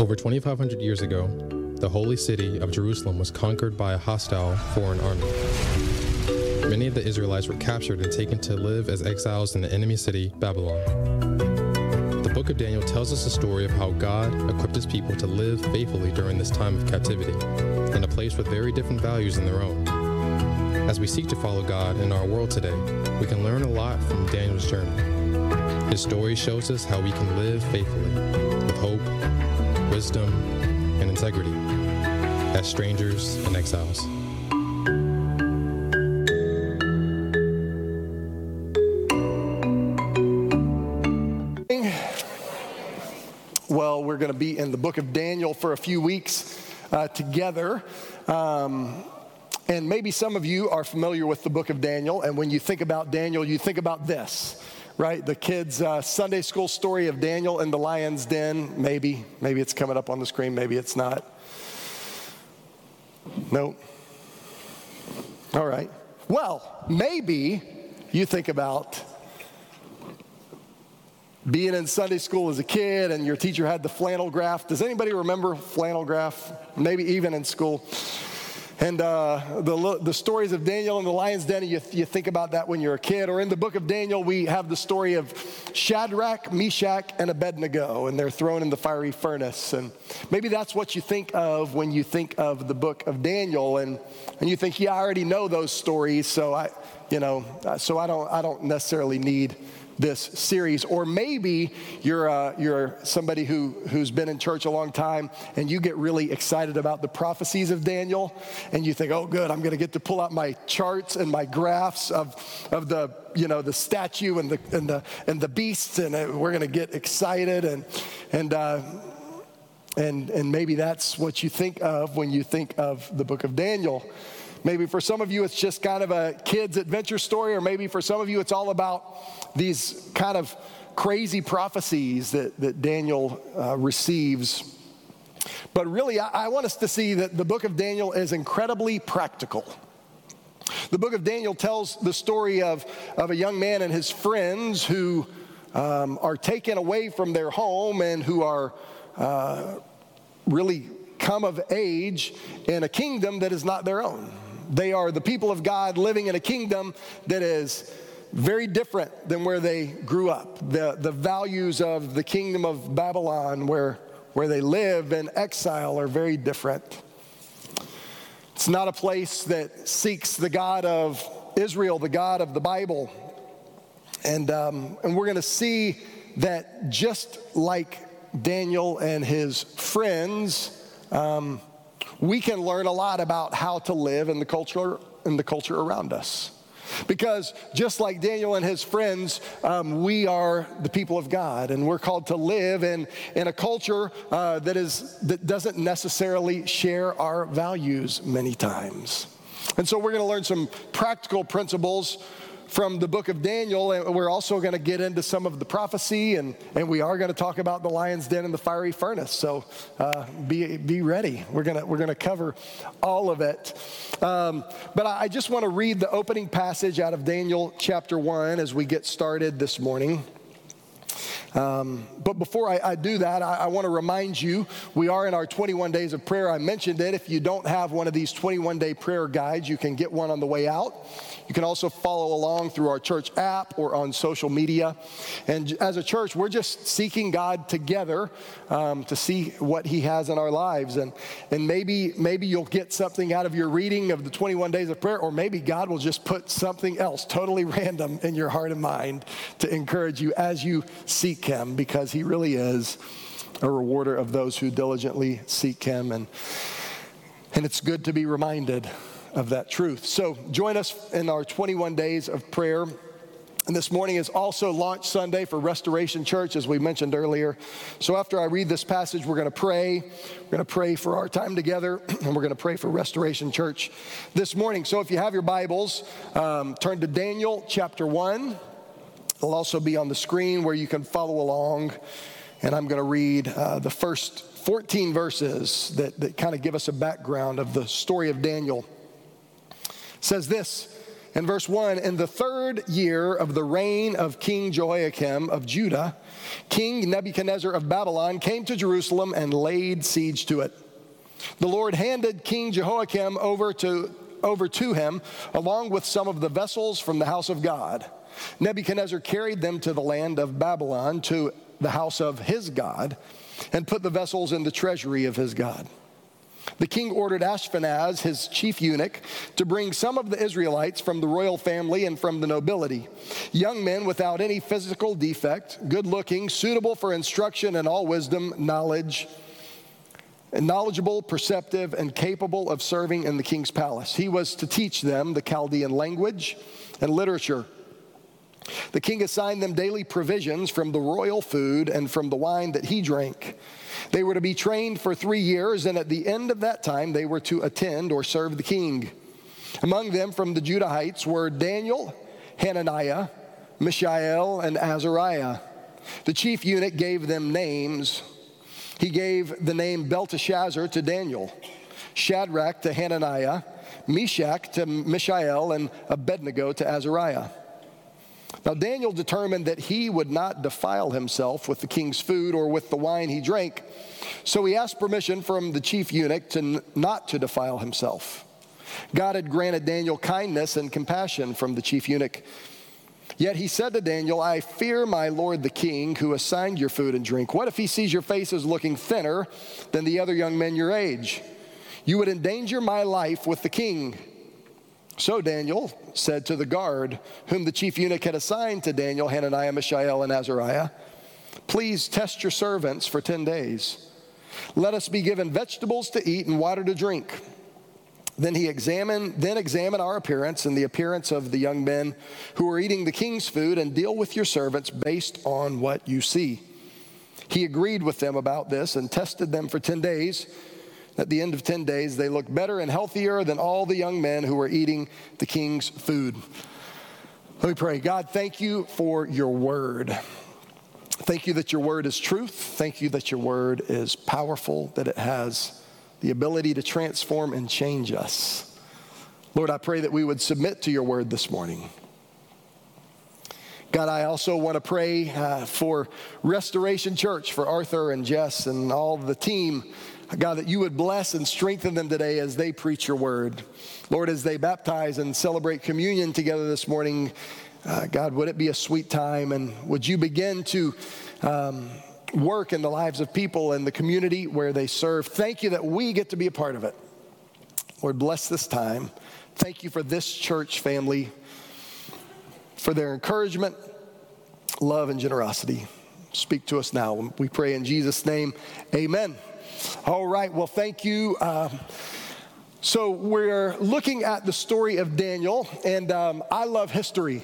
Over 2,500 years ago, the holy city of Jerusalem was conquered by a hostile foreign army. Many of the Israelites were captured and taken to live as exiles in the enemy city, Babylon. The book of Daniel tells us the story of how God equipped his people to live faithfully during this time of captivity, in a place with very different values than their own. As we seek to follow God in our world today, we can learn a lot from Daniel's journey. His story shows us how we can live faithfully, wisdom, and integrity, as strangers and exiles. Well, we're going to be in the book of Daniel for a few weeks uh, together. Um, and maybe some of you are familiar with the book of Daniel. And when you think about Daniel, you think about this, right? The kids' uh, Sunday school story of Daniel in the lion's den. Maybe. Maybe it's coming up on the screen. Maybe it's not. No. All right. Well, maybe you think about being in Sunday school as a kid and your teacher had the flannel graph. Does anybody remember flannel graph? Maybe even in school. And uh, the, the stories of Daniel and the lion's den, you, you think about that when you're a kid. Or in the book of Daniel, we have the story of Shadrach, Meshach, and Abednego, and they're thrown in the fiery furnace. And maybe that's what you think of when you think of the book of Daniel. And, and you think, yeah, I already know those stories, so I, you know, uh, so I don't, I don't necessarily need this series. Or maybe you're, uh, you're somebody who, who's been in church a long time and you get really excited about the prophecies of Daniel and you think, oh, good, I'm going to get to pull out my charts and my graphs of, of the, you know, the statue and the, and the, and the beasts and uh, we're going to get excited and, and, uh, and, and maybe that's what you think of when you think of the book of Daniel. Maybe for some of you, it's just kind of a kid's adventure story, or maybe for some of you, it's all about these kind of crazy prophecies that, that Daniel uh, receives. But really, I, I want us to see that the book of Daniel is incredibly practical. The book of Daniel tells the story of, of a young man and his friends who um, are taken away from their home and who are uh, really come of age in a kingdom that is not their own. They are the people of God living in a kingdom that is very different than where they grew up. The, the values of the kingdom of Babylon, where, where they live in exile, are very different. It's not a place that seeks the God of Israel, the God of the Bible. And, um, and we're going to see that just like Daniel and his friends, um, we can learn a lot about how to live in the culture in the culture around us. Because just like Daniel and his friends, um, we are the people of God, and we're called to live in, in a culture uh, that, is, that doesn't necessarily share our values many times. And so we're going to learn some practical principles from the book of Daniel, and we're also going to get into some of the prophecy, and, and we are going to talk about the lion's den and the fiery furnace. So uh, be, be ready. We're going we're gonna cover all of it. Um, but I, I just want to read the opening passage out of Daniel chapter 1 as we get started this morning. Um, but before I, I do that, I, I want to remind you we are in our 21 days of prayer. I mentioned it. If you don't have one of these 21 day prayer guides, you can get one on the way out. You can also follow along through our church app or on social media. And as a church, we're just seeking God together um, to see what He has in our lives. And, and maybe, maybe you'll get something out of your reading of the 21 days of prayer, or maybe God will just put something else totally random in your heart and mind to encourage you as you seek Him, because He really is a rewarder of those who diligently seek Him. And, and it's good to be reminded of that truth. So join us in our 21 days of prayer. And this morning is also launch Sunday for Restoration Church, as we mentioned earlier. So after I read this passage, we're going to pray. We're going to pray for our time together, and we're going to pray for Restoration Church this morning. So if you have your Bibles, um, turn to Daniel chapter 1. It'll also be on the screen where you can follow along. And I'm going to read uh, the first 14 verses that, that kind of give us a background of the story of Daniel says this in verse 1 In the third year of the reign of King Jehoiakim of Judah, King Nebuchadnezzar of Babylon came to Jerusalem and laid siege to it. The Lord handed King Jehoiakim over to, over to him, along with some of the vessels from the house of God. Nebuchadnezzar carried them to the land of Babylon, to the house of his God, and put the vessels in the treasury of his God. The king ordered Ashpenaz, his chief eunuch, to bring some of the Israelites from the royal family and from the nobility, young men without any physical defect, good looking, suitable for instruction in all wisdom, knowledge, knowledgeable, perceptive, and capable of serving in the king's palace. He was to teach them the Chaldean language and literature. The king assigned them daily provisions from the royal food and from the wine that he drank. They were to be trained for three years, and at the end of that time, they were to attend or serve the king. Among them from the Judahites were Daniel, Hananiah, Mishael, and Azariah. The chief eunuch gave them names. He gave the name Belteshazzar to Daniel, Shadrach to Hananiah, Meshach to Mishael, and Abednego to Azariah. Now, Daniel determined that he would not defile himself with the king's food or with the wine he drank. So he asked permission from the chief eunuch to n- not to defile himself. God had granted Daniel kindness and compassion from the chief eunuch. Yet he said to Daniel, I fear my lord the king who assigned your food and drink. What if he sees your face as looking thinner than the other young men your age? You would endanger my life with the king. So Daniel said to the guard, whom the chief eunuch had assigned to Daniel, Hananiah, Mishael, and Azariah, Please test your servants for 10 days. Let us be given vegetables to eat and water to drink. Then he examined, then examine our appearance and the appearance of the young men who are eating the king's food and deal with your servants based on what you see. He agreed with them about this and tested them for 10 days. At the end of 10 days, they looked better and healthier than all the young men who were eating the king's food. Let me pray. God, thank you for your word. Thank you that your word is truth. Thank you that your word is powerful, that it has the ability to transform and change us. Lord, I pray that we would submit to your word this morning. God, I also want to pray uh, for Restoration Church, for Arthur and Jess and all the team God, that you would bless and strengthen them today as they preach your word. Lord, as they baptize and celebrate communion together this morning, uh, God, would it be a sweet time? And would you begin to um, work in the lives of people and the community where they serve? Thank you that we get to be a part of it. Lord, bless this time. Thank you for this church family, for their encouragement, love, and generosity. Speak to us now. We pray in Jesus' name. Amen. All right, well, thank you. Um, so we're looking at the story of Daniel, and um, I love history.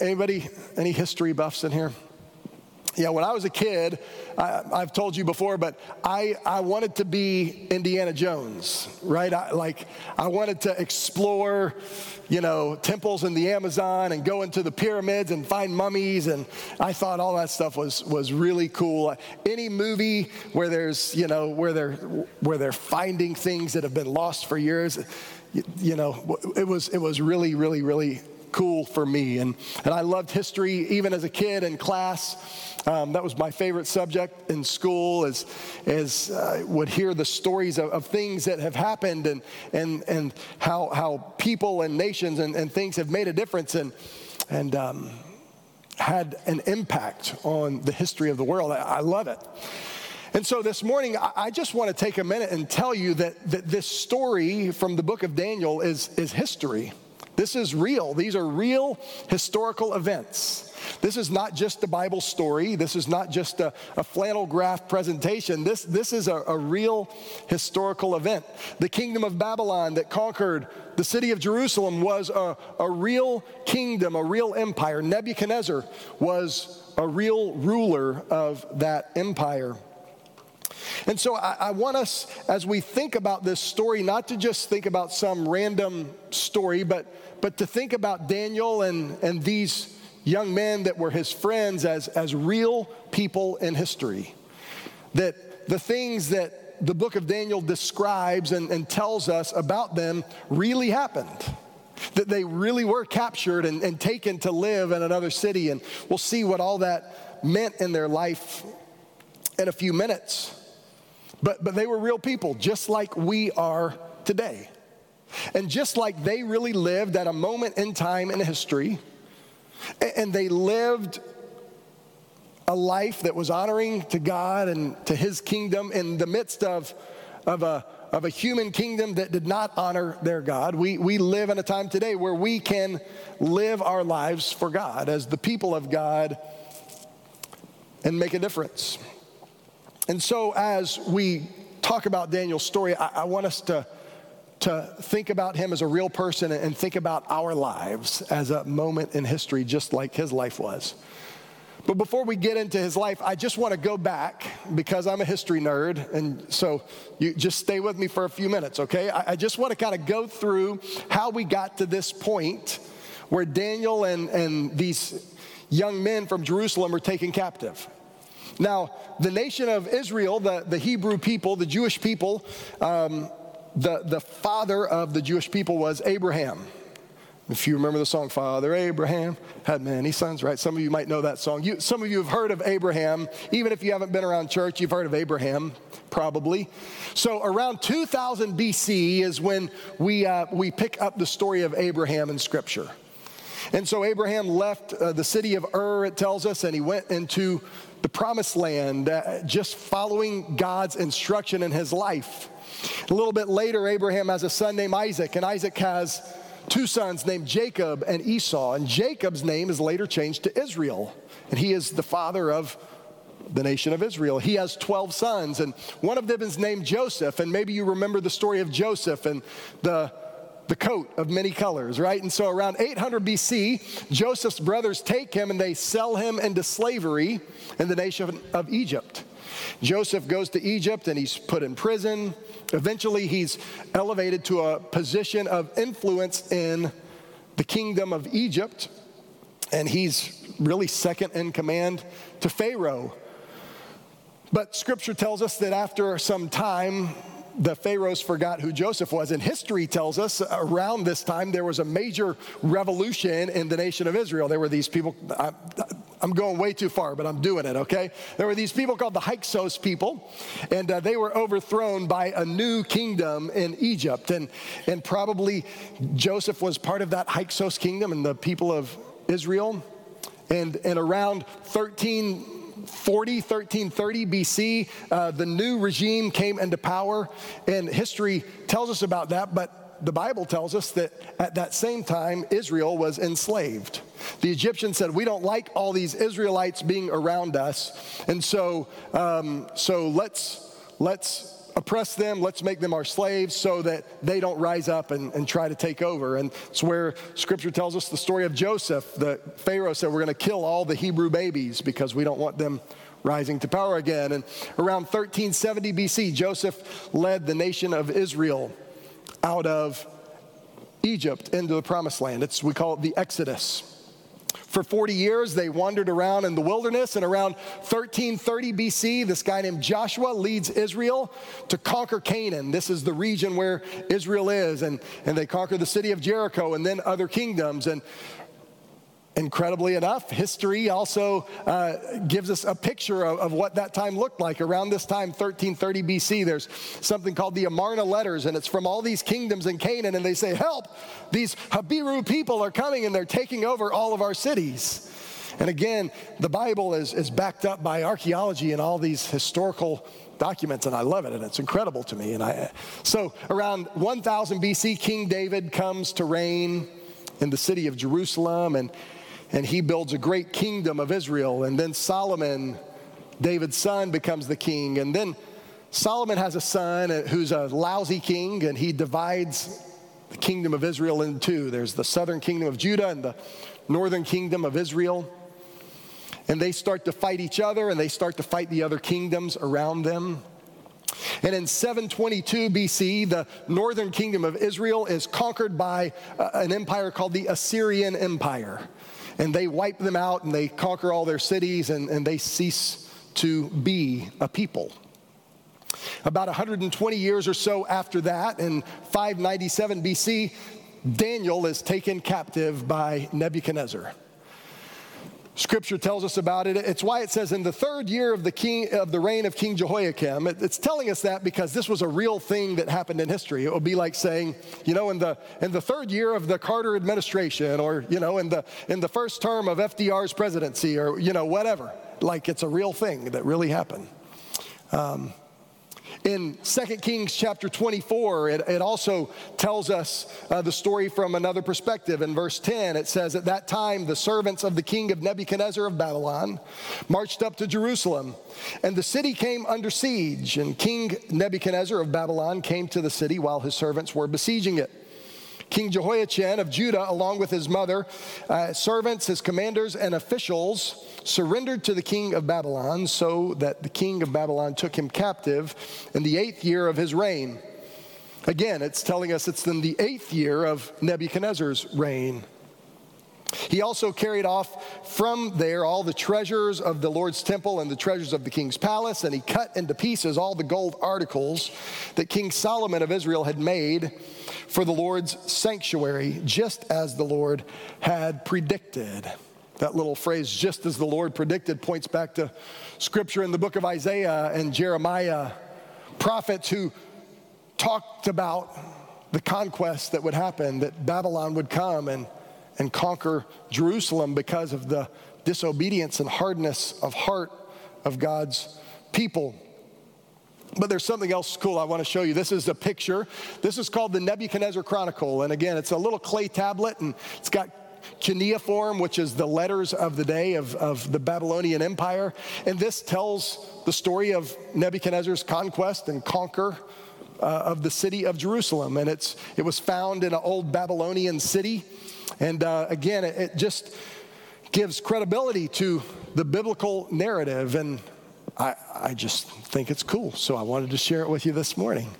Anybody, any history buffs in here? Yeah, when I was a kid, I, have told you before, but I, I wanted to be Indiana Jones, right? I, like, I wanted to explore, you know, temples in the Amazon and go into the pyramids and find mummies. And I thought all that stuff was, was really cool. Any movie where there's, you know, where they're, where they're finding things that have been lost for years, you, you know, it was, it was really, really, really cool for me. And, and I loved history even as a kid in class. Um, that was my favorite subject in school as, as uh, would hear the stories of, of, things that have happened and, and, and how, how people and nations and, and things have made a difference and, and um, had an impact on the history of the world. I, I love it. And so this morning, I just want to take a minute and tell you that, that this story from the book of Daniel is, is history. This is real. These are real historical events. This is not just a Bible story. This is not just a, a flannel graph presentation. This, this is a, a real historical event. The kingdom of Babylon that conquered the city of Jerusalem was a, a real kingdom, a real empire. Nebuchadnezzar was a real ruler of that empire. And so I, I, want us, as we think about this story, not to just think about some random story, but but to think about Daniel and, and these young men that were his friends as, as real people in history. That the things that the book of Daniel describes and, and tells us about them really happened. that they really were captured and, and taken to live in another city. And we'll see what all that meant in their life in a few minutes. But, but they were real people, just like we are today. And just like they really lived at a moment in time in history, and they lived a life that was honoring to God and to his kingdom in the midst of, of, a, of a human kingdom that did not honor their God. We, we live in a time today where we can live our lives for God as the people of God and make a difference. And so, as we talk about Daniel's story, I, I want us to to think about him as a real person and think about our lives as a moment in history, just like his life was. But before we get into his life, I just want to go back because I'm a history nerd. And so you just stay with me for a few minutes, okay? I, I just want to kind of go through how we got to this point where Daniel and, and these young men from Jerusalem are taken captive. Now, the nation of Israel, the, the Hebrew people, the Jewish people, um, the, the father of the Jewish people was Abraham. If you remember the song, Father Abraham had many sons, right? Some of you might know that song. You, some of you have heard of Abraham. Even if you haven't been around church, you've heard of Abraham, probably. So around 2000 BC is when we, uh, we pick up the story of Abraham in Scripture. And so Abraham left uh, the city of Ur, it tells us, and he went into the promised land, uh, just following God's instruction in his life. A little bit later, Abraham has a son named Isaac, and Isaac has two sons named Jacob and Esau. And Jacob's name is later changed to Israel, and he is the father of the nation of Israel. He has 12 sons, and one of them is named Joseph. And maybe you remember the story of Joseph and the the coat of many colors, right? And so around 800 BC, Joseph's brothers take him and they sell him into slavery in the nation of Egypt. Joseph goes to Egypt and he's put in prison. Eventually, he's elevated to a position of influence in the kingdom of Egypt, and he's really second in command to Pharaoh. But scripture tells us that after some time, the pharaohs forgot who Joseph was. And history tells us around this time there was a major revolution in the nation of Israel. There were these people, I, am going way too far, but I'm doing it, okay? There were these people called the Hyksos people, and uh, they were overthrown by a new kingdom in Egypt. And, and probably Joseph was part of that Hyksos kingdom and the people of Israel. And, and around 13 40, 1330 BC, uh, the new regime came into power, and history tells us about that, but the Bible tells us that at that same time, Israel was enslaved. The Egyptians said, We don't like all these Israelites being around us, and so, um, so let's, let's oppress them, let's make them our slaves so that they don't rise up and, and try to take over. And it's where scripture tells us the story of Joseph. The Pharaoh said, We're going to kill all the Hebrew babies because we don't want them rising to power again. And around 1370 BC, Joseph led the nation of Israel out of Egypt into the promised land. It's, we call it the Exodus. For 40 years, they wandered around in the wilderness, and around 1330 BC, this guy named Joshua leads Israel to conquer Canaan. This is the region where Israel is, and, and they conquer the city of Jericho and then other kingdoms. And Incredibly enough, history also uh, gives us a picture of, of, what that time looked like. Around this time, 1330 BC, there's something called the Amarna letters, and it's from all these kingdoms in Canaan, and they say, Help! These Habiru people are coming and they're taking over all of our cities. And again, the Bible is, is backed up by archaeology and all these historical documents, and I love it, and it's incredible to me. And I, so around 1000 BC, King David comes to reign in the city of Jerusalem, and and he builds a great kingdom of Israel. And then Solomon, David's son, becomes the king. And then Solomon has a son who's a lousy king, and he divides the kingdom of Israel in two. There's the southern kingdom of Judah and the northern kingdom of Israel. And they start to fight each other, and they start to fight the other kingdoms around them. And in 722 BC, the northern kingdom of Israel is conquered by uh, an empire called the Assyrian Empire and they wipe them out and they conquer all their cities and, and they cease to be a people. About 120 years or so after that, in 597 BC, Daniel is taken captive by Nebuchadnezzar. Scripture tells us about it. It's why it says in the third year of the king of the reign of King Jehoiakim. It's telling us that because this was a real thing that happened in history. It would be like saying, you know, in the in the third year of the Carter administration, or you know, in the in the first term of FDR's presidency, or you know, whatever. Like it's a real thing that really happened. Um, in 2 Kings chapter 24, it, it also tells us uh, the story from another perspective. In verse 10, it says, At that time, the servants of the king of Nebuchadnezzar of Babylon marched up to Jerusalem, and the city came under siege. And King Nebuchadnezzar of Babylon came to the city while his servants were besieging it. King Jehoiachin of Judah, along with his mother, uh, servants, his commanders, and officials, surrendered to the king of Babylon, so that the king of Babylon took him captive in the eighth year of his reign. Again, it's telling us it's in the eighth year of Nebuchadnezzar's reign. He also carried off from there all the treasures of the Lord's temple and the treasures of the king's palace, and he cut into pieces all the gold articles that King Solomon of Israel had made for the Lord's sanctuary, just as the Lord had predicted. That little phrase, just as the Lord predicted, points back to scripture in the book of Isaiah and Jeremiah, prophets who talked about the conquest that would happen, that Babylon would come and, and conquer Jerusalem because of the disobedience and hardness of heart of God's people. But there's something else cool I want to show you. This is a picture. This is called the Nebuchadnezzar Chronicle. And again, it's a little clay tablet and it's got cuneiform, which is the letters of the day of, of the Babylonian Empire. And this tells the story of Nebuchadnezzar's conquest and conquer uh, of the city of Jerusalem. And it's, it was found in an old Babylonian city. And uh, again, it, it just gives credibility to the biblical narrative. And I, I just think it's cool. So I wanted to share it with you this morning.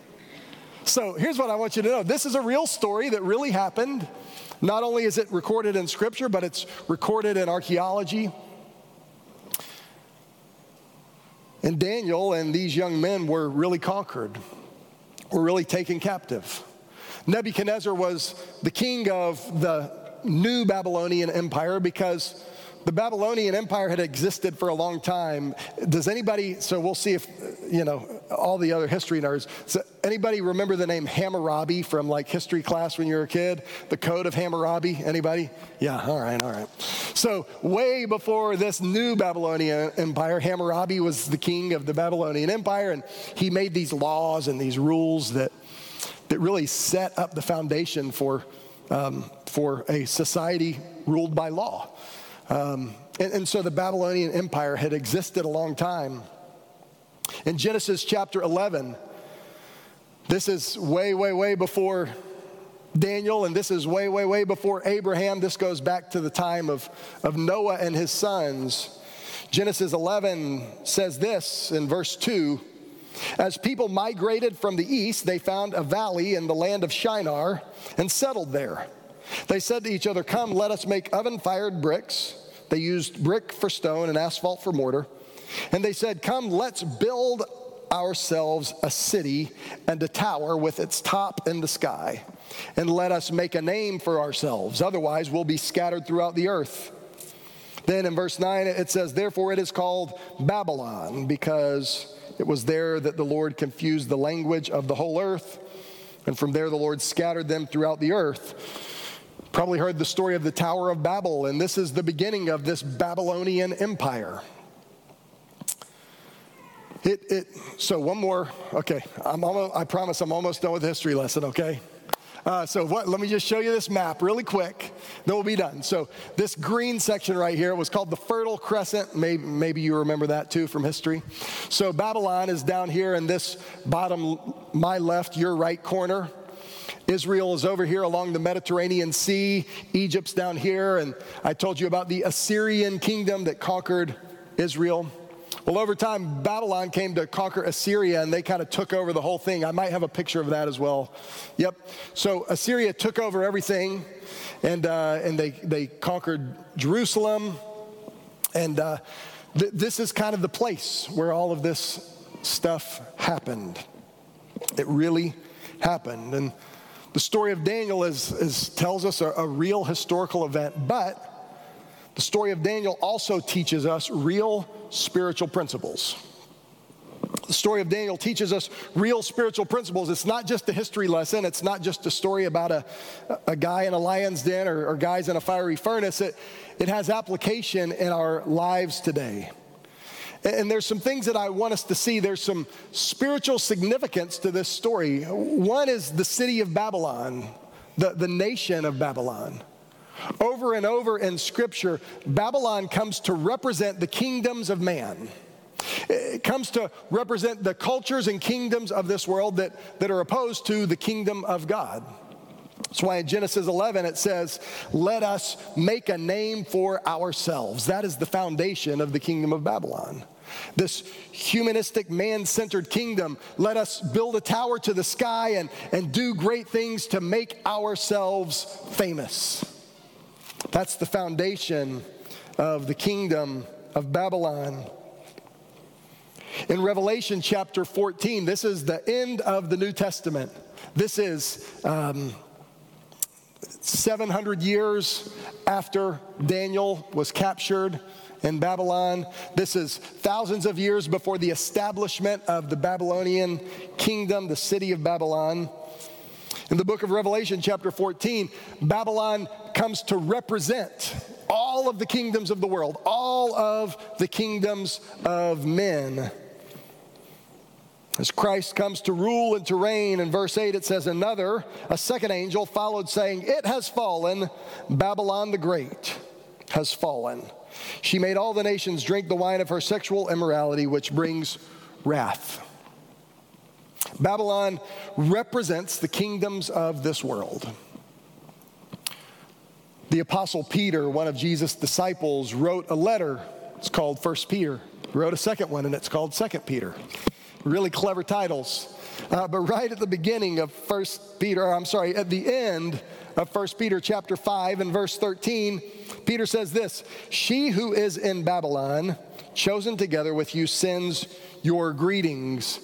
So here's what I want you to know this is a real story that really happened. Not only is it recorded in scripture, but it's recorded in archaeology. And Daniel and these young men were really conquered, were really taken captive. Nebuchadnezzar was the king of the new Babylonian empire because the Babylonian Empire had existed for a long time. Does anybody, so we'll see if, you know, all the other history nerds, so anybody remember the name Hammurabi from like history class when you were a kid? The Code of Hammurabi? Anybody? Yeah, all right, all right. So, way before this new Babylonian Empire, Hammurabi was the king of the Babylonian Empire, and he made these laws and these rules that, that really set up the foundation for, um, for a society ruled by law. Um, and, and so the Babylonian Empire had existed a long time. In Genesis chapter 11, this is way, way, way before Daniel, and this is way, way, way before Abraham. This goes back to the time of, of Noah and his sons. Genesis 11 says this in verse 2 As people migrated from the east, they found a valley in the land of Shinar and settled there. They said to each other, Come, let us make oven fired bricks. They used brick for stone and asphalt for mortar. And they said, Come, let's build ourselves a city and a tower with its top in the sky. And let us make a name for ourselves. Otherwise, we'll be scattered throughout the earth. Then in verse 9, it says, Therefore it is called Babylon, because it was there that the Lord confused the language of the whole earth. And from there, the Lord scattered them throughout the earth. Probably heard the story of the Tower of Babel, and this is the beginning of this Babylonian empire. It, it, so one more, okay, I'm almost, I promise I'm almost done with the history lesson, okay? Uh, so what, let me just show you this map really quick, then we'll be done. So this green section right here was called the Fertile Crescent. Maybe, maybe you remember that too from history. So Babylon is down here in this bottom, my left, your right corner. Israel is over here along the Mediterranean Sea. Egypt's down here. And I told you about the Assyrian kingdom that conquered Israel. Well, over time, Babylon came to conquer Assyria and they kind of took over the whole thing. I might have a picture of that as well. Yep. So Assyria took over everything and, uh, and they, they conquered Jerusalem. And uh, th- this is kind of the place where all of this stuff happened. It really happened. And The story of Daniel is, is tells us a, a real historical event, but the story of Daniel also teaches us real spiritual principles. The story of Daniel teaches us real spiritual principles. It's not just a history lesson. It's not just a story about a, a guy in a lion's den or, or guys in a fiery furnace. It, it has application in our lives today. And there's some things that I want us to see. There's some spiritual significance to this story. One is the city of Babylon, the, the nation of Babylon. Over and over in Scripture, Babylon comes to represent the kingdoms of man. It comes to represent the cultures and kingdoms of this world that, that are opposed to the kingdom of God. That's why in Genesis 11 it says, Let us make a name for ourselves. That is the foundation of the kingdom of Babylon. This humanistic, man centered kingdom, let us build a tower to the sky and, and do great things to make ourselves famous. That's the foundation of the kingdom of Babylon. In Revelation chapter 14, this is the end of the New Testament. This is um, 700 years after Daniel was captured in Babylon. This is thousands of years before the establishment of the Babylonian kingdom, the city of Babylon. In the book of Revelation, chapter 14, Babylon comes to represent all of the kingdoms of the world, all of the kingdoms of men. As Christ comes to rule and to reign, in verse 8 it says, Another, a second angel, followed, saying, It has fallen, Babylon the Great has fallen. She made all the nations drink the wine of her sexual immorality, which brings wrath. Babylon represents the kingdoms of this world. The Apostle Peter, one of Jesus' disciples, wrote a letter. It's called First Peter. Wrote a second one, and it's called Second Peter. Really clever titles. Uh, but right at the beginning of First Peter, I'm sorry, at the end of First Peter chapter 5 and verse 13, Peter says this She who is in Babylon, chosen together with you, sends your greetings.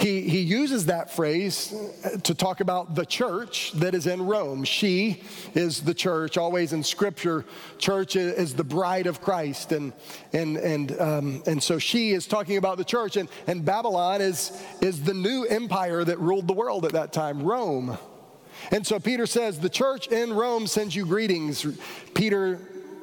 He, he uses that phrase to talk about the church that is in Rome. She is the church. Always in Scripture, church is the bride of Christ. And, and, and, um, and so she is talking about the church. And, and Babylon is, is the new empire that ruled the world at that time, Rome. And so Peter says, The church in Rome sends you greetings. Peter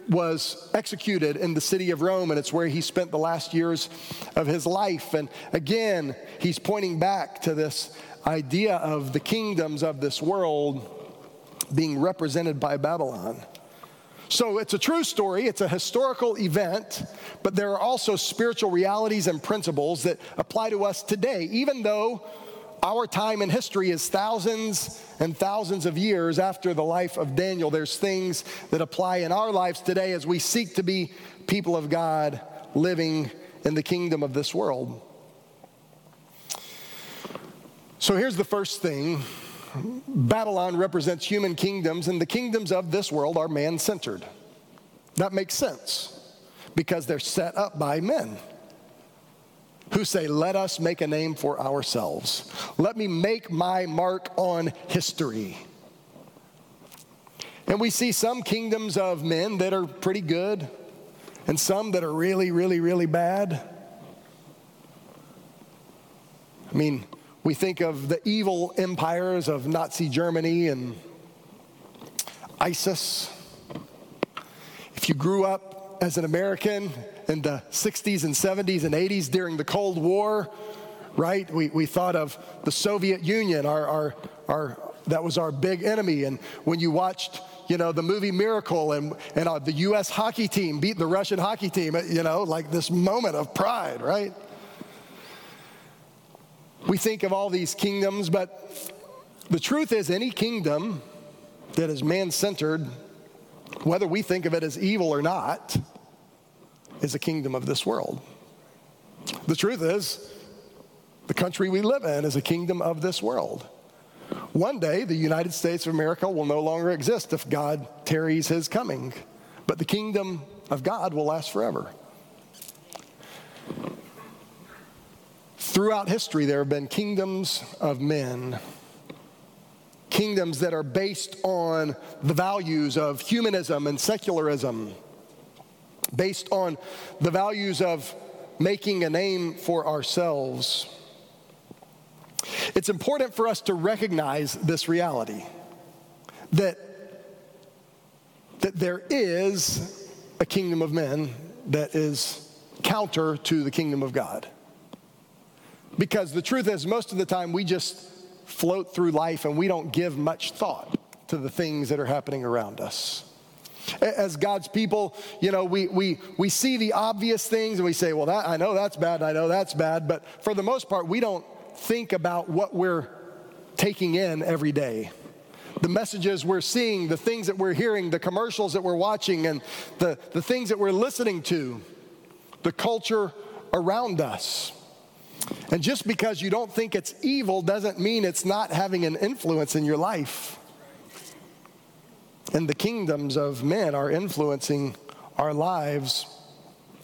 was executed in the city of Rome, and it's where he spent the last years of his life. And again, he's pointing back to this idea of the kingdoms of this world being represented by Babylon. So it's a true story, it's a historical event, but there are also spiritual realities and principles that apply to us today, even though our time in history is thousands and thousands of years after the life of Daniel. There's things that apply in our lives today as we seek to be people of God living in the kingdom of this world. So here's the first thing Babylon represents human kingdoms, and the kingdoms of this world are man centered. That makes sense because they're set up by men who say, Let us make a name for ourselves. Let me make my mark on history. And we see some kingdoms of men that are pretty good and some that are really, really, really bad. I mean, we think of the evil empires of Nazi Germany and ISIS. If you grew up as an American in the 60s and 70s and 80s during the Cold War, right? We, we thought of the Soviet Union, our, our, our, that was our big enemy. And when you watched, you know, the movie Miracle and, and uh, the U.S. hockey team beat the Russian hockey team, you know, like this moment of pride, right? We think of all these kingdoms, but the truth is, any kingdom that is man centered, whether we think of it as evil or not, is a kingdom of this world. The truth is, the country we live in is a kingdom of this world. One day, the United States of America will no longer exist if God tarries his coming, but the kingdom of God will last forever. Throughout history, there have been kingdoms of men kingdoms that are based on the values of humanism and secularism, based on the values of making a name for ourselves. It's important for us to recognize this reality that, that there is a kingdom of men that is counter to the kingdom of God. Because the truth is, most of the time we just float through life and we don't give much thought to the things that are happening around us. As God's people, you know, we, we, we see the obvious things and we say, well, that, I know that's bad, I know that's bad, but for the most part, we don't think about what we're taking in every day. The messages we're seeing, the things that we're hearing, the commercials that we're watching, and the, the things that we're listening to, the culture around us. And just because you don't think it's evil doesn't mean it's not having an influence in your life. And the kingdoms of men are influencing our lives.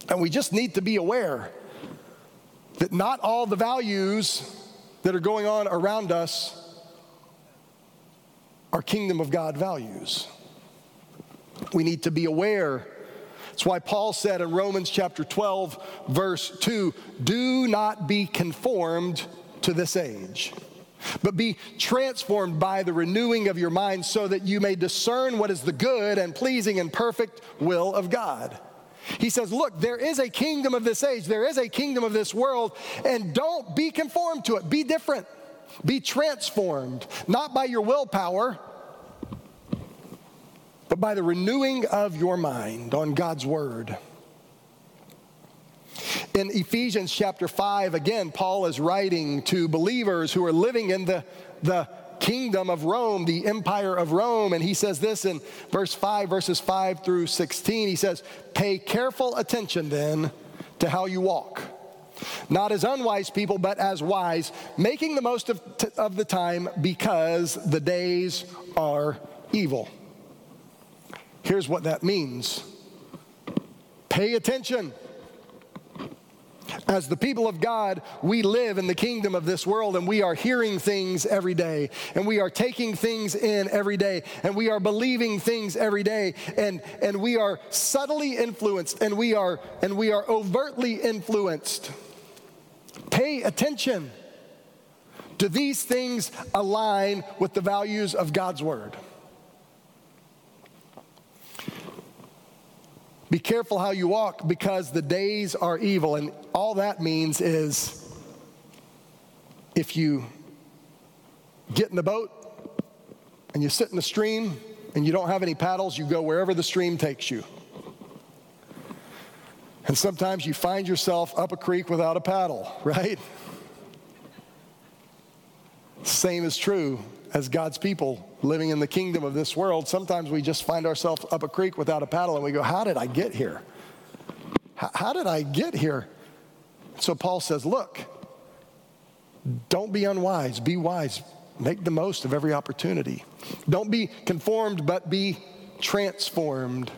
And we just need to be aware that not all the values that are going on around us are kingdom of God values. We need to be aware. That's why Paul said in Romans chapter 12, verse 2 do not be conformed to this age, but be transformed by the renewing of your mind so that you may discern what is the good and pleasing and perfect will of God. He says, Look, there is a kingdom of this age, there is a kingdom of this world, and don't be conformed to it. Be different, be transformed, not by your willpower, but by the renewing of your mind on God's word. In Ephesians chapter 5, again, Paul is writing to believers who are living in the, the kingdom of Rome, the empire of Rome. And he says this in verse 5, verses 5 through 16. He says, Pay careful attention then to how you walk. Not as unwise people, but as wise, making the most of, t- of the time because the days are evil. Here's what that means pay attention. As the people of God, we live in the kingdom of this world and we are hearing things every day and we are taking things in every day and we are believing things every day and, and we are subtly influenced and we are and we are overtly influenced. Pay attention. Do these things align with the values of God's word? Be careful how you walk because the days are evil. And all that means is if you get in the boat and you sit in the stream and you don't have any paddles, you go wherever the stream takes you. And sometimes you find yourself up a creek without a paddle, right? Same is true as God's people living in the kingdom of this world, sometimes we just find ourselves up a creek without a paddle and we go, How did I get here? How, how did I get here? So Paul says, Look, don't be unwise, be wise. Make the most of every opportunity. Don't be conformed, but be transformed.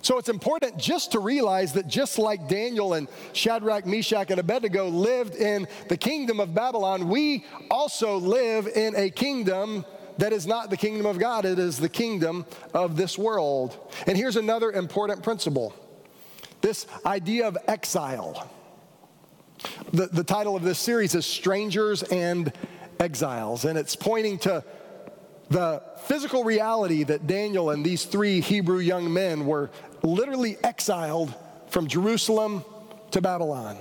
So it's important just to realize that just like Daniel and Shadrach, Meshach, and Abednego lived in the kingdom of Babylon, we also live in a kingdom that is not the kingdom of God, it is the kingdom of this world. And here's another important principle this idea of exile. The, the title of this series is Strangers and Exiles, and it's pointing to the physical reality that Daniel and these three Hebrew young men were literally exiled from Jerusalem to Babylon.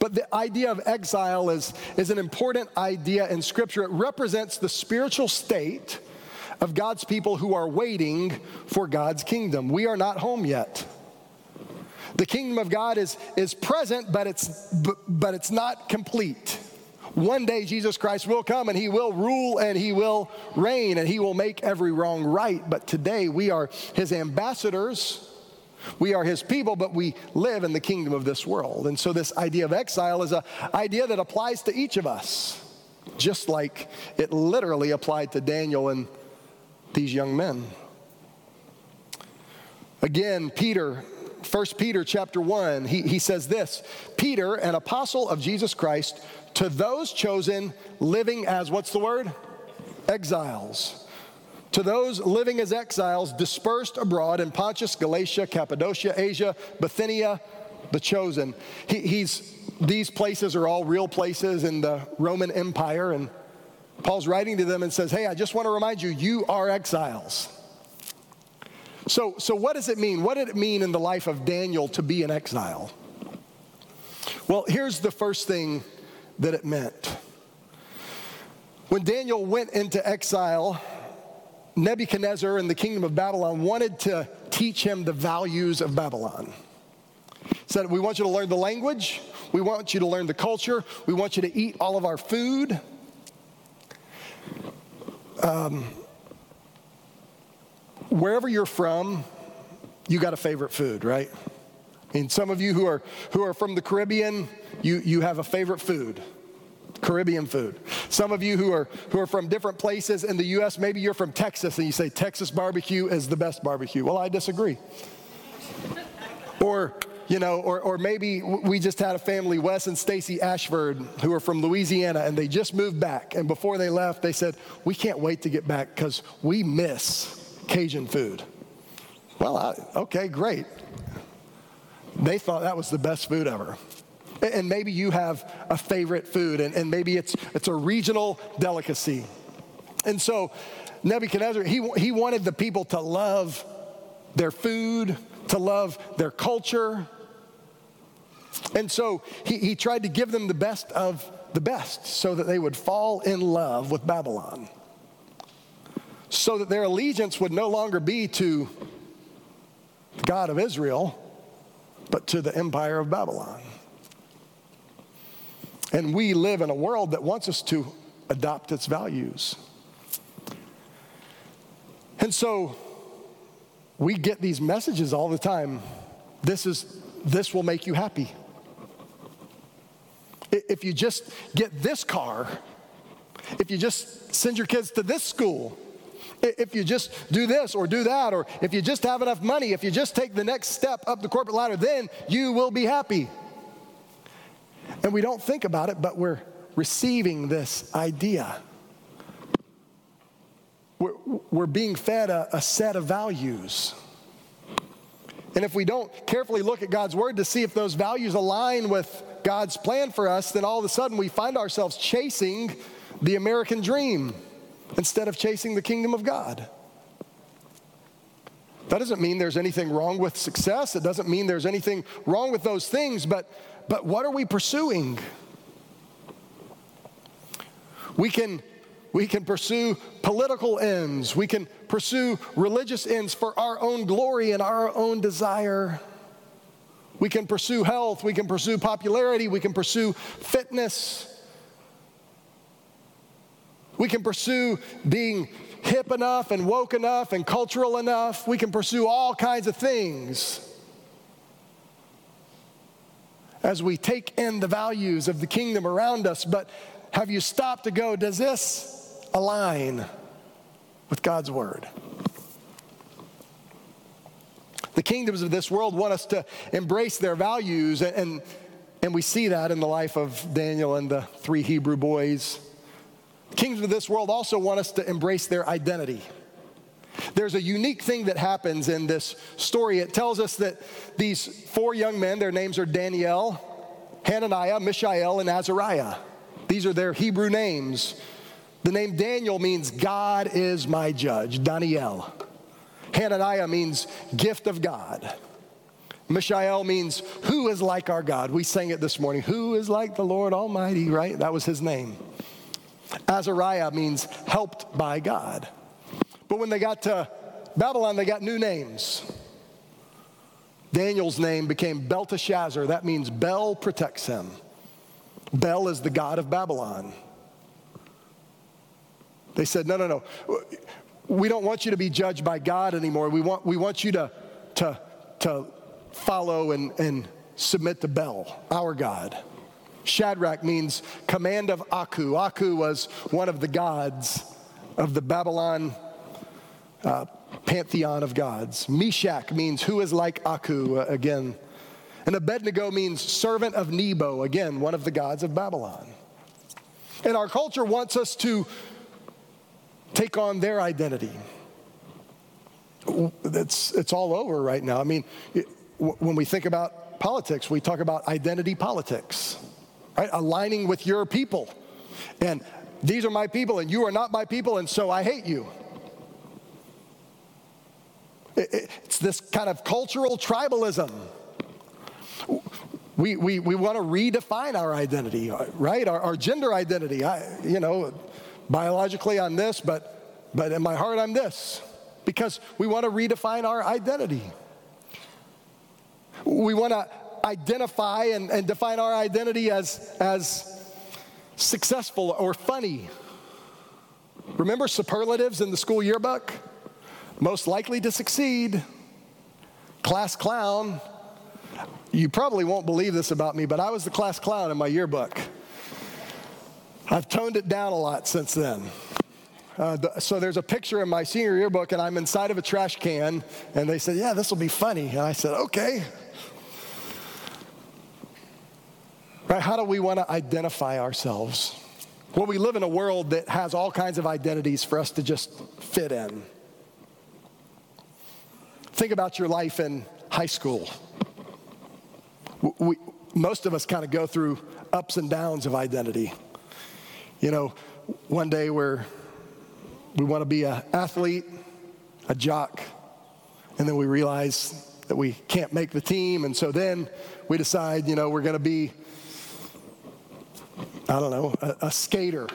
But the idea of exile is, is an important idea in Scripture. It represents the spiritual state of God's people who are waiting for God's kingdom. We are not home yet. The kingdom of God is, is present, but it's, but, but it's not complete. One day Jesus Christ will come and he will rule and he will reign and he will make every wrong right. But today we are his ambassadors we are his people, but we live in the kingdom of this world. And so this idea of exile is an idea that applies to each of us, just like it literally applied to Daniel and these young men. Again, Peter, 1 Peter chapter 1, he, he says this Peter, an apostle of Jesus Christ, to those chosen living as what's the word? exiles. To those living as exiles dispersed abroad in Pontus, Galatia, Cappadocia, Asia, Bithynia, the chosen. He, he's, these places are all real places in the Roman Empire, and Paul's writing to them and says, Hey, I just want to remind you, you are exiles. So, so what does it mean? What did it mean in the life of Daniel to be an exile? Well, here's the first thing that it meant. When Daniel went into exile, Nebuchadnezzar and the kingdom of Babylon wanted to teach him the values of Babylon. Said, We want you to learn the language, we want you to learn the culture, we want you to eat all of our food. Um, wherever you're from, you got a favorite food, right? I mean, some of you who are, who are from the Caribbean, you, you have a favorite food. Caribbean food. Some of you who are who are from different places in the US, maybe you're from Texas and you say Texas barbecue is the best barbecue. Well, I disagree. or you know, or, or maybe we just had a family, Wes and Stacy Ashford, who are from Louisiana, and they just moved back. And before they left, they said, We can't wait to get back because we miss Cajun food. Well, I, okay, great. They thought that was the best food ever. And maybe you have a favorite food, and, and maybe it's, it's a regional delicacy. And so Nebuchadnezzar, he, he wanted the people to love their food, to love their culture. And so he, he tried to give them the best of the best so that they would fall in love with Babylon. So that their allegiance would no longer be to the God of Israel, but to the empire of Babylon. And we live in a world that wants us to adopt its values. And so we get these messages all the time. This is this will make you happy. If you just get this car, if you just send your kids to this school, if you just do this or do that, or if you just have enough money, if you just take the next step up the corporate ladder, then you will be happy. And we don't think about it, but we're receiving this idea. We're, we're being fed a, a set of values. And if we don't carefully look at God's word to see if those values align with God's plan for us, then all of a sudden we find ourselves chasing the American dream instead of chasing the kingdom of God. That doesn't mean there's anything wrong with success. It doesn't mean there's anything wrong with those things, but but what are we pursuing? We can, we can pursue political ends, we can pursue religious ends for our own glory and our own desire. We can pursue health, we can pursue popularity, we can pursue fitness. We can pursue being hip enough and woke enough and cultural enough. We can pursue all kinds of things as we take in the values of the kingdom around us. But have you stopped to go, does this align with God's word? The kingdoms of this world want us to embrace their values, and, and we see that in the life of Daniel and the three Hebrew boys. The kingdoms of this world also want us to embrace their identity. There's a unique thing that happens in this story. It tells us that these four young men, their names are Daniel, Hananiah, Mishael, and Azariah. These are their Hebrew names. The name Daniel means God is my judge, Daniel. Hananiah means gift of God. Mishael means who is like our God. We sang it this morning. Who is like the Lord Almighty, right? That was his name. Azariah means helped by God. But when they got to Babylon, they got new names. Daniel's name became Belteshazzar. That means Bel protects him. Bel is the god of Babylon. They said, no, no, no. We don't want you to be judged by God anymore. We want, we want you to, to, to follow and, and submit to Bel, our God. Shadrach means command of Aku. Aku was one of the gods of the Babylon uh, pantheon of gods. Meshach means who is like Aku, uh, again. And Abednego means servant of Nebo, again, one of the gods of Babylon. And our culture wants us to take on their identity. It's, it's all over right now. I mean, it, when we think about politics, we talk about identity politics, right? Aligning with your people. And these are my people, and you are not my people, and so I hate you. It's this kind of cultural tribalism. We, we, we want to redefine our identity, right? Our, our gender identity. I, you know, biologically I'm this, but, but in my heart I'm this. Because we want to redefine our identity. We want to identify and, and define our identity as, as successful or funny. Remember superlatives in the school yearbook? Most likely to succeed, class clown. You probably won't believe this about me, but I was the class clown in my yearbook. I've toned it down a lot since then. Uh, the, so there's a picture in my senior yearbook, and I'm inside of a trash can, and they said, Yeah, this will be funny. And I said, Okay. Right? How do we want to identify ourselves? Well, we live in a world that has all kinds of identities for us to just fit in. Think about your life in high school. We, most of us kind of go through ups and downs of identity. You know, one day we're, we want to be an athlete, a jock, and then we realize that we can't make the team, and so then we decide, you know, we're going to be, I don't know, a, a skater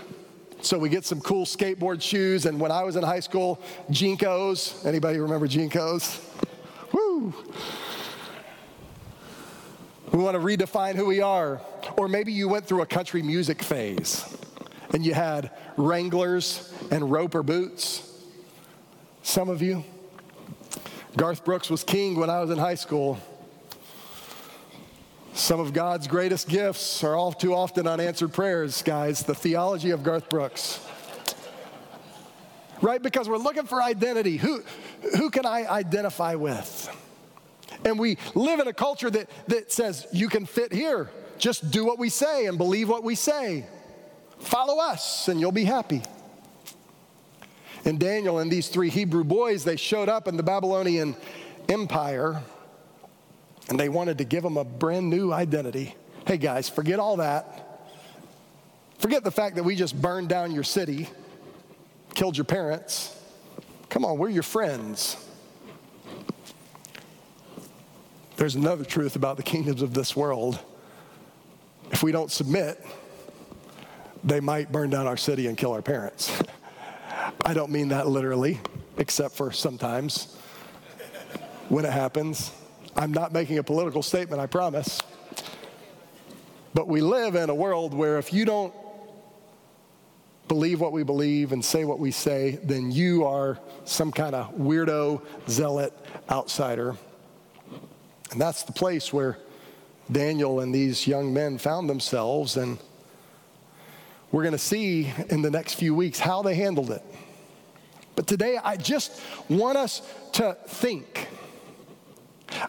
so we get some cool skateboard shoes. And when I was in high school, JNCOs, Anybody remember JNCOs? We want to redefine who we are. Or maybe you went through a country music phase and you had Wranglers and Roper boots. Some of you. Garth Brooks was king when I was in high school. Some of God's greatest gifts are all too often unanswered prayers, guys. The theology of Garth Brooks. Right? Because we're looking for identity. Who, who can I identify with? And we live in a culture that, that says you can fit here. Just do what we say and believe what we say. Follow us and you'll be happy. And Daniel and these three Hebrew boys, they showed up in the Babylonian Empire and they wanted to give them a brand new identity. Hey guys, forget all that. Forget the fact that we just burned down your city, killed your parents. Come on, we're your friends. There's another truth about the kingdoms of this world. If we don't submit, they might burn down our city and kill our parents. I don't mean that literally, except for sometimes when it happens. I'm not making a political statement, I promise. But we live in a world where if you don't believe what we believe and say what we say, then you are some kind of weirdo, zealot, outsider. And that's the place where Daniel and these young men found themselves. And we're going to see in the next few weeks how they handled it. But today, I just want us to think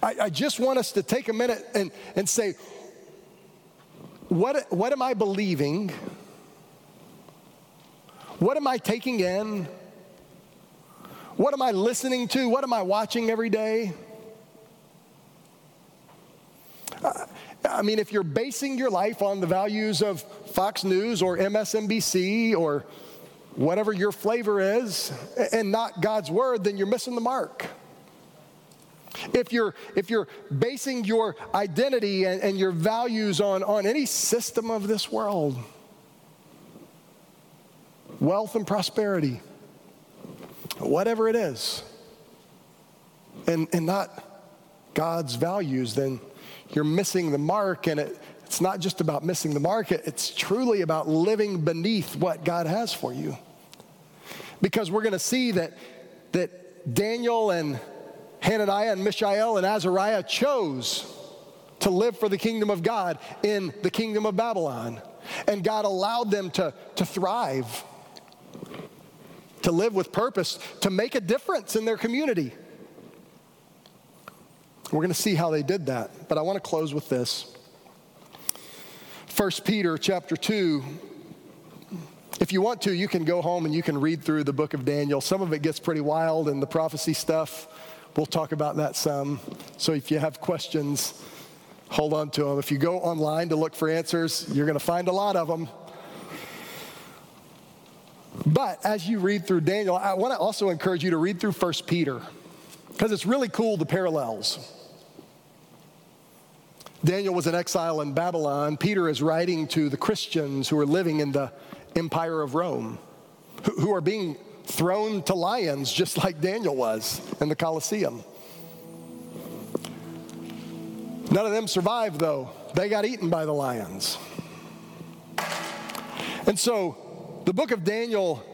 I, I just want us to take a minute and, and say, what, what am I believing? What am I taking in? What am I listening to? What am I watching every day? Uh, I mean, if you're basing your life on the values of Fox News or MSNBC or whatever your flavor is and not God's word, then you're missing the mark. If you're, if you're basing your identity and, and your values on, on any system of this world, wealth and prosperity, whatever it is, and, and not God's values, then you're missing the mark. And it, it's not just about missing the mark, it's truly about living beneath what God has for you. Because we're going to see that, that Daniel and Hananiah and Mishael and Azariah chose to live for the kingdom of God in the kingdom of Babylon. And God allowed them to, to thrive, to live with purpose, to make a difference in their community. We're going to see how they did that, but I want to close with this. 1 Peter chapter 2 If you want to, you can go home and you can read through the book of Daniel. Some of it gets pretty wild and the prophecy stuff. We'll talk about that some. So if you have questions, hold on to them. If you go online to look for answers, you're going to find a lot of them. But as you read through Daniel, I want to also encourage you to read through 1 Peter because it's really cool the parallels. Daniel was in exile in Babylon. Peter is writing to the Christians who are living in the empire of Rome, who are being thrown to lions just like Daniel was in the Colosseum. None of them survived, though. They got eaten by the lions. And so the book of Daniel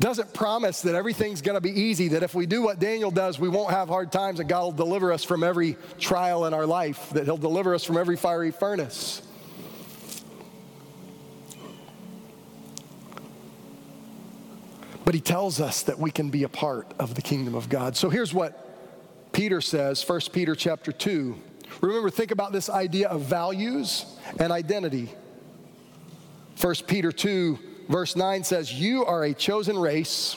doesn't promise that everything's going to be easy, that if we do what Daniel does, we won't have hard times, and God will deliver us from every trial in our life, that He'll deliver us from every fiery furnace. But He tells us that we can be a part of the kingdom of God. So here's what Peter says, 1 Peter chapter 2. Remember, think about this idea of values and identity. 1 Peter 2 verse 9 says, You are a chosen race,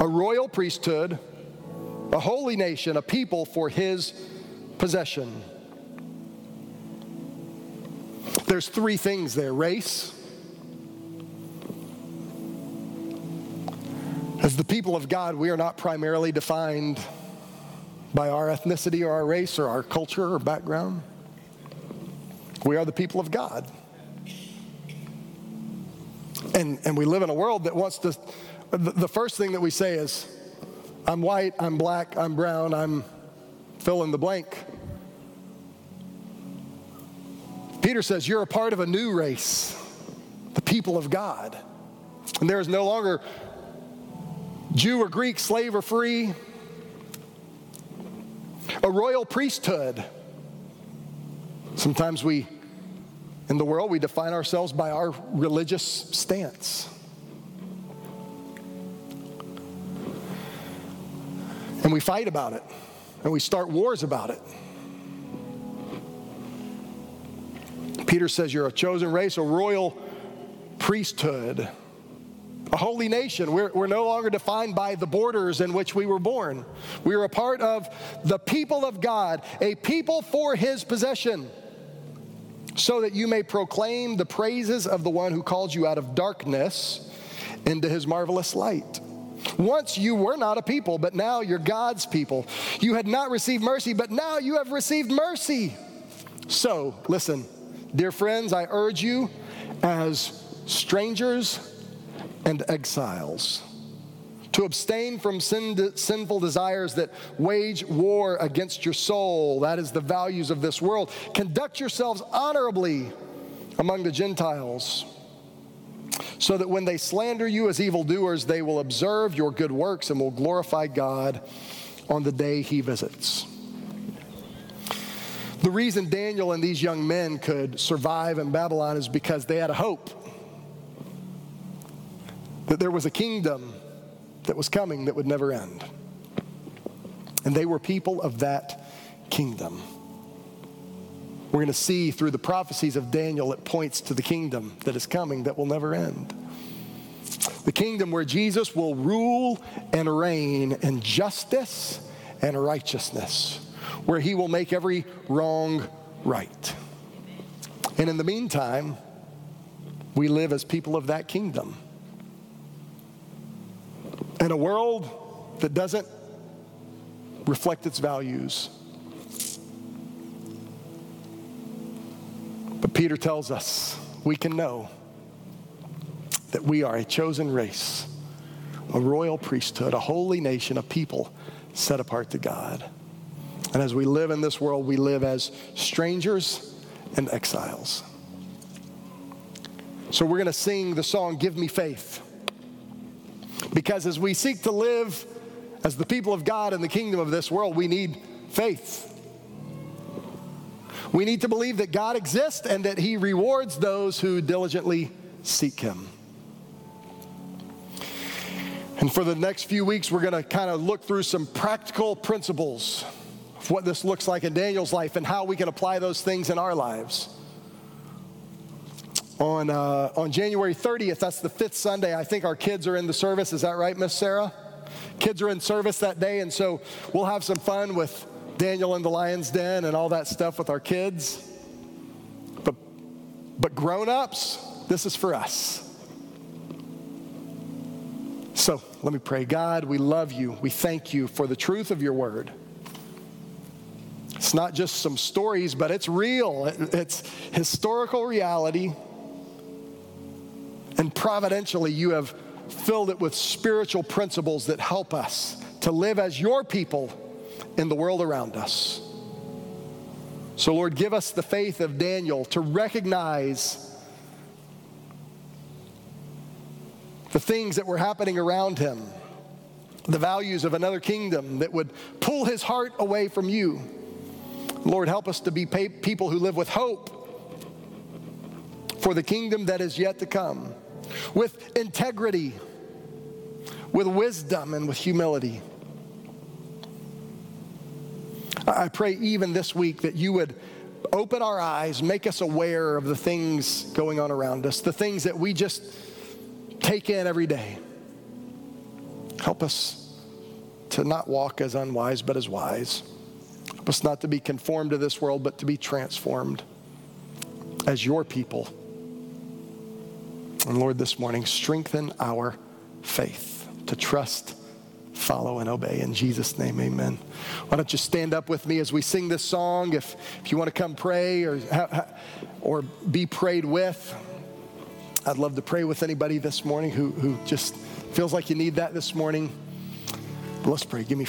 a royal priesthood, a holy nation, a people for his possession. There's three things there race. As the people of God, we are not primarily defined by our ethnicity or our race or our culture or background. We are the people of God. And, and we live in a world that wants to, the, first thing that we say is, I'm white, I'm black, I'm brown, I'm fill in the blank. Peter says, You're a part of a new race, the people of God. And there is no longer Jew or Greek, slave or free, a royal priesthood. Sometimes we in the world, we define ourselves by our religious stance. And we fight about it, and we start wars about it. Peter says, You're a chosen race, a royal priesthood, a holy nation. We're, we're no longer defined by the borders in which we were born. We are a part of the people of God, a people for his possession so that you may proclaim the praises of the one who called you out of darkness into his marvelous light. Once you were not a people, but now you're God's people. You had not received mercy, but now you have received mercy. So, listen, dear friends, I urge you as strangers and exiles to abstain from sin, sinful desires that wage war against your soul. That is the values of this world. Conduct yourselves honorably among the Gentiles, so that when they slander you as evildoers, they will observe your good works and will glorify God on the day he visits. The reason Daniel and these young men could survive in Babylon is because they had a hope that there was a kingdom that was coming that would never end. And they were people of that kingdom. We're going to see through the prophecies of Daniel, it points to the kingdom that is coming that will never end. The kingdom where Jesus will rule and reign in justice and righteousness, where he will make every wrong right. And in the meantime, we live as people of that kingdom. In a world that doesn't reflect its values. But Peter tells us we can know that we are a chosen race, a royal priesthood, a holy nation, a people set apart to God. And as we live in this world, we live as strangers and exiles. So we're going to sing the song, Give Me Faith. Because as we seek to live as the people of God in the kingdom of this world, we need faith. We need to believe that God exists and that He rewards those who diligently seek Him. And for the next few weeks, we're going to kind of look through some practical principles of what this looks like in Daniel's life and how we can apply those things in our lives. On, uh, on January 30th, that's the fifth Sunday, I think our kids are in the service. Is that right, Miss Sarah? Kids are in service that day, and so we'll have some fun with Daniel in the Lion's Den and all that stuff with our kids. But, but grown ups, this is for us. So let me pray. God, we love you. We thank you for the truth of your word. It's not just some stories, but it's real, it's historical reality. And providentially, you have filled it with spiritual principles that help us to live as your people in the world around us. So, Lord, give us the faith of Daniel to recognize the things that were happening around him, the values of another kingdom that would pull his heart away from you. Lord, help us to be people who live with hope for the kingdom that is yet to come with integrity, with wisdom, and with humility. I pray even this week that you would open our eyes, make us aware of the things going on around us, the things that we just take in every day. Help us to not walk as unwise, but as wise. Help us not to be conformed to this world, but to be transformed as your people. And Lord, this morning, strengthen our faith to trust, follow, and obey. In Jesus' name, amen. Why don't you stand up with me as we sing this song? If, if you want to come pray or, or be prayed with, I'd love to pray with anybody this morning who, who just feels like you need that this morning. Let's pray. Give me